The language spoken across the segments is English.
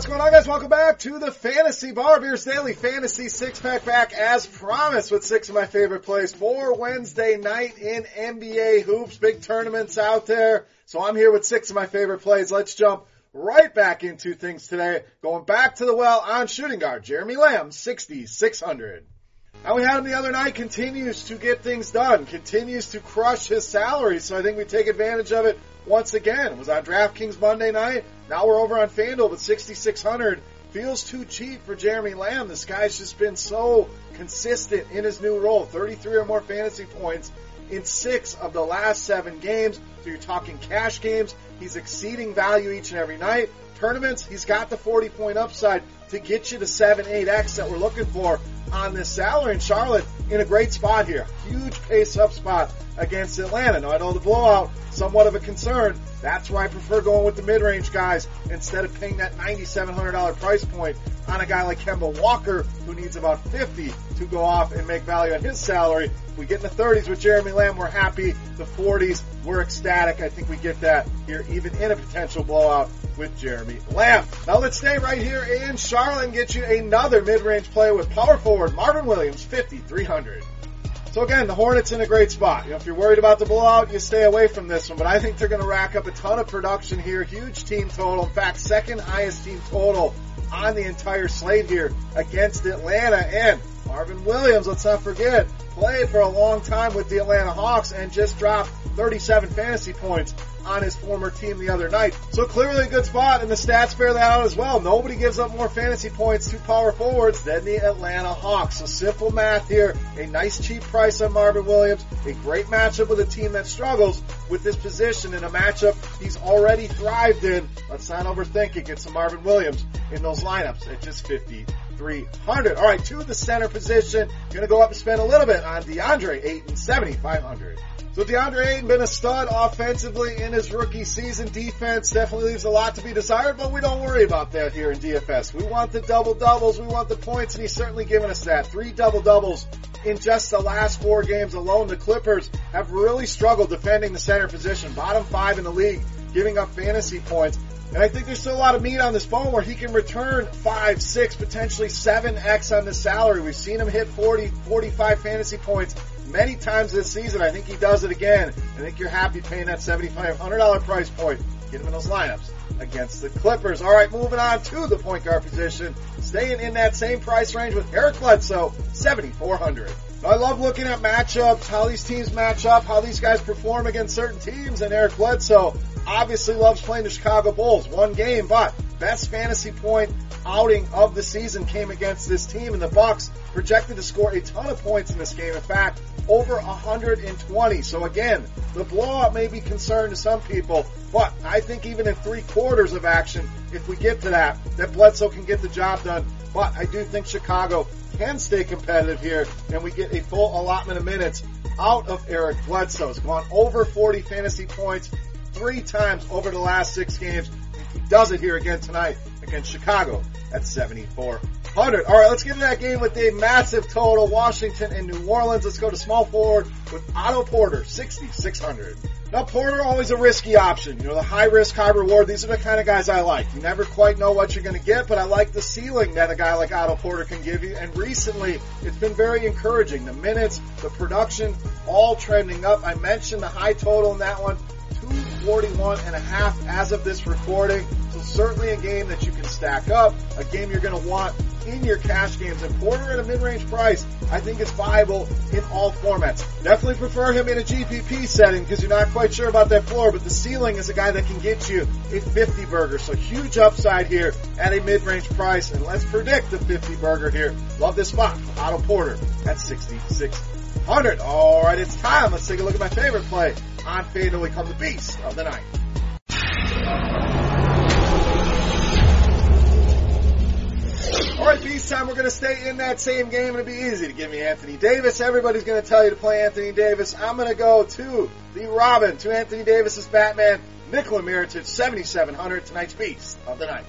What's going on, guys? Welcome back to the Fantasy Bar Beers Daily Fantasy Six Pack back as promised with six of my favorite plays for Wednesday night in NBA hoops. Big tournaments out there. So I'm here with six of my favorite plays. Let's jump right back into things today. Going back to the well on shooting guard, Jeremy Lamb, 6,600. Now we had him the other night, continues to get things done, continues to crush his salary, so I think we take advantage of it once again. Was on DraftKings Monday night, now we're over on FanDuel, but 6,600 feels too cheap for Jeremy Lamb. This guy's just been so consistent in his new role, 33 or more fantasy points in six of the last seven games. So you're talking cash games. He's exceeding value each and every night. Tournaments, he's got the 40 point upside to get you to 7, 8x that we're looking for on this salary. And Charlotte in a great spot here. Huge pace up spot against Atlanta. Now I know the blowout, somewhat of a concern. That's why I prefer going with the mid-range guys instead of paying that $9,700 price point on a guy like Kemba Walker who needs about 50 to go off and make value on his salary. If we get in the 30s with Jeremy Lamb, we're happy. The 40s, we're ecstatic. I think we get that here even in a potential blowout with Jeremy Lamb. Now let's stay right here in Charlotte and get you another mid-range play with power forward Marvin Williams, 5,300. So again, the Hornets in a great spot. You know, if you're worried about the blowout, you stay away from this one. But I think they're going to rack up a ton of production here. Huge team total. In fact, second highest team total on the entire slate here against Atlanta. And Marvin Williams, let's not forget, played for a long time with the Atlanta Hawks and just dropped 37 fantasy points on his former team the other night. So clearly a good spot, and the stats bear that out as well. Nobody gives up more fantasy points to power forwards than the Atlanta Hawks. So simple math here. A nice cheap price on Marvin Williams. A great matchup with a team that struggles with this position in a matchup he's already thrived in. Let's not overthink it. Get some Marvin Williams in those lineups at just 50. 300. All right, to the center position. Going to go up and spend a little bit on DeAndre Ayton, 7,500. So DeAndre Ayton been a stud offensively in his rookie season. Defense definitely leaves a lot to be desired, but we don't worry about that here in DFS. We want the double doubles, we want the points, and he's certainly given us that. Three double doubles in just the last four games alone. The Clippers have really struggled defending the center position, bottom five in the league, giving up fantasy points. And I think there's still a lot of meat on this bone where he can return five, six, potentially seven X on the salary. We've seen him hit 40, 45 fantasy points many times this season. I think he does it again. I think you're happy paying that $7,500 price point. Get him in those lineups against the Clippers. All right, moving on to the point guard position. Staying in that same price range with Eric Bledsoe, 7,400. I love looking at matchups, how these teams match up, how these guys perform against certain teams, and Eric Bledsoe obviously loves playing the Chicago Bulls. One game, but best fantasy point outing of the season came against this team, and the Bucks projected to score a ton of points in this game. In fact, over 120. So again, the blowout may be concerned to some people, but I think even in three quarters of action, if we get to that, that Bledsoe can get the job done. But I do think Chicago can stay competitive here, and we get a full allotment of minutes out of Eric Bledsoe. He's gone over 40 fantasy points three times over the last six games. He does it here again tonight against Chicago at 7,400. All right, let's get to that game with a massive total. Washington and New Orleans. Let's go to small forward with Otto Porter, 6,600. Now Porter always a risky option. You know, the high risk, high reward. These are the kind of guys I like. You never quite know what you're going to get, but I like the ceiling that a guy like Otto Porter can give you. And recently, it's been very encouraging. The minutes, the production, all trending up. I mentioned the high total in that one. 241 and a half as of this recording. So certainly a game that you can stack up, a game you're going to want in your cash games. And Porter at a mid-range price, I think is viable in all formats. Definitely prefer him in a GPP setting because you're not quite sure about that floor, but the ceiling is a guy that can get you a 50 burger. So huge upside here at a mid-range price. And let's predict the 50 burger here. Love this spot. Otto Porter at 6600. All right, it's time. Let's take a look at my favorite play on FanDuel. We come the beast of the night. All right, beast time. We're going to stay in that same game. It'll be easy to give me Anthony Davis. Everybody's going to tell you to play Anthony Davis. I'm going to go to the Robin, to Anthony Davis's Batman, Nikola Mirotic, 7,700, tonight's beast of the night.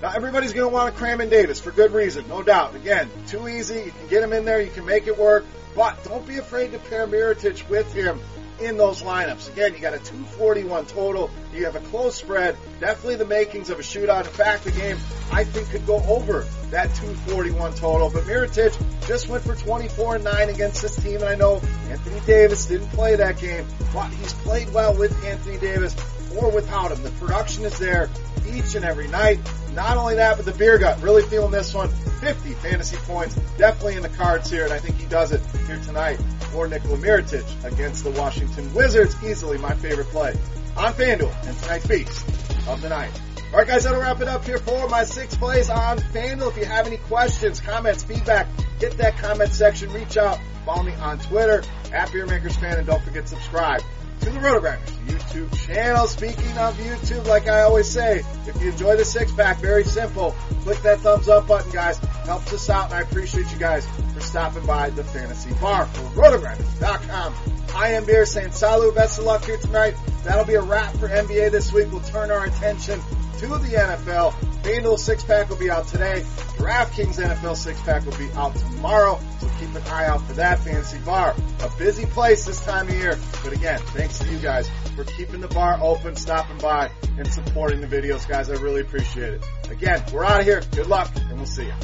Now everybody's going to want to cram in Davis for good reason, no doubt. Again, too easy. You can get him in there. You can make it work. But don't be afraid to pair Mirotic with him in those lineups. Again, you got a 241 total. You have a close spread. Definitely the makings of a shootout. In fact, the game I think could go over that 241 total. But Mirotic just went for 24 and 9 against this team. And I know Anthony Davis didn't play that game, but he's played well with Anthony Davis or without him. The production is there each and every night. Not only that, but the beer gut, really feeling this one. 50 fantasy points, definitely in the cards here, and I think he does it here tonight for Nikola Mirotic against the Washington Wizards. Easily my favorite play on FanDuel and tonight's feast of the night. All right, guys, that'll wrap it up here for my six plays on FanDuel. If you have any questions, comments, feedback, hit that comment section, reach out, follow me on Twitter at BeerMakersFan, and don't forget to subscribe to the Rotogrinders YouTube channel. Speaking of YouTube, like I always say, if you enjoy the six pack, very simple. Click that thumbs up button, guys. Helps us out, and I appreciate you guys for stopping by the Fantasy Bar for Rotogrinders.com. I am Beer saying salut, best of luck here tonight. That'll be a wrap for NBA this week. We'll turn our attention to the NFL. FanDuel six pack will be out today. DraftKings NFL six pack will be out tomorrow. So keep an eye out for that fancy bar. A busy place this time of year. But again, thanks to you guys for keeping the bar open, stopping by, and supporting the videos, guys. I really appreciate it. Again, we're out of here. Good luck, and we'll see you.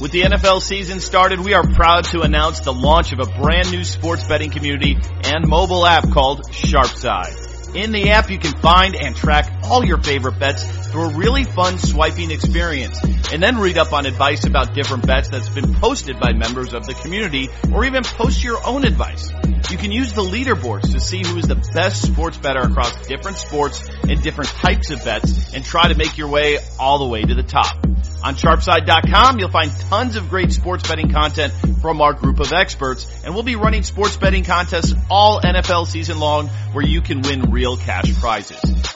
With the NFL season started, we are proud to announce the launch of a brand new sports betting community and mobile app called Sharpside. In the app, you can find and track all your favorite bets through a really fun swiping experience and then read up on advice about different bets that's been posted by members of the community or even post your own advice. You can use the leaderboards to see who is the best sports better across different sports and different types of bets and try to make your way all the way to the top. On sharpside.com, you'll find tons of great sports betting content from our group of experts, and we'll be running sports betting contests all NFL season long where you can win real cash prizes.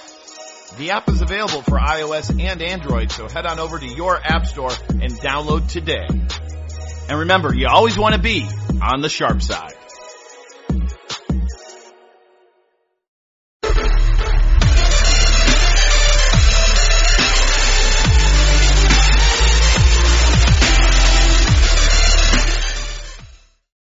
The app is available for iOS and Android, so head on over to your app store and download today. And remember, you always want to be on the sharp side.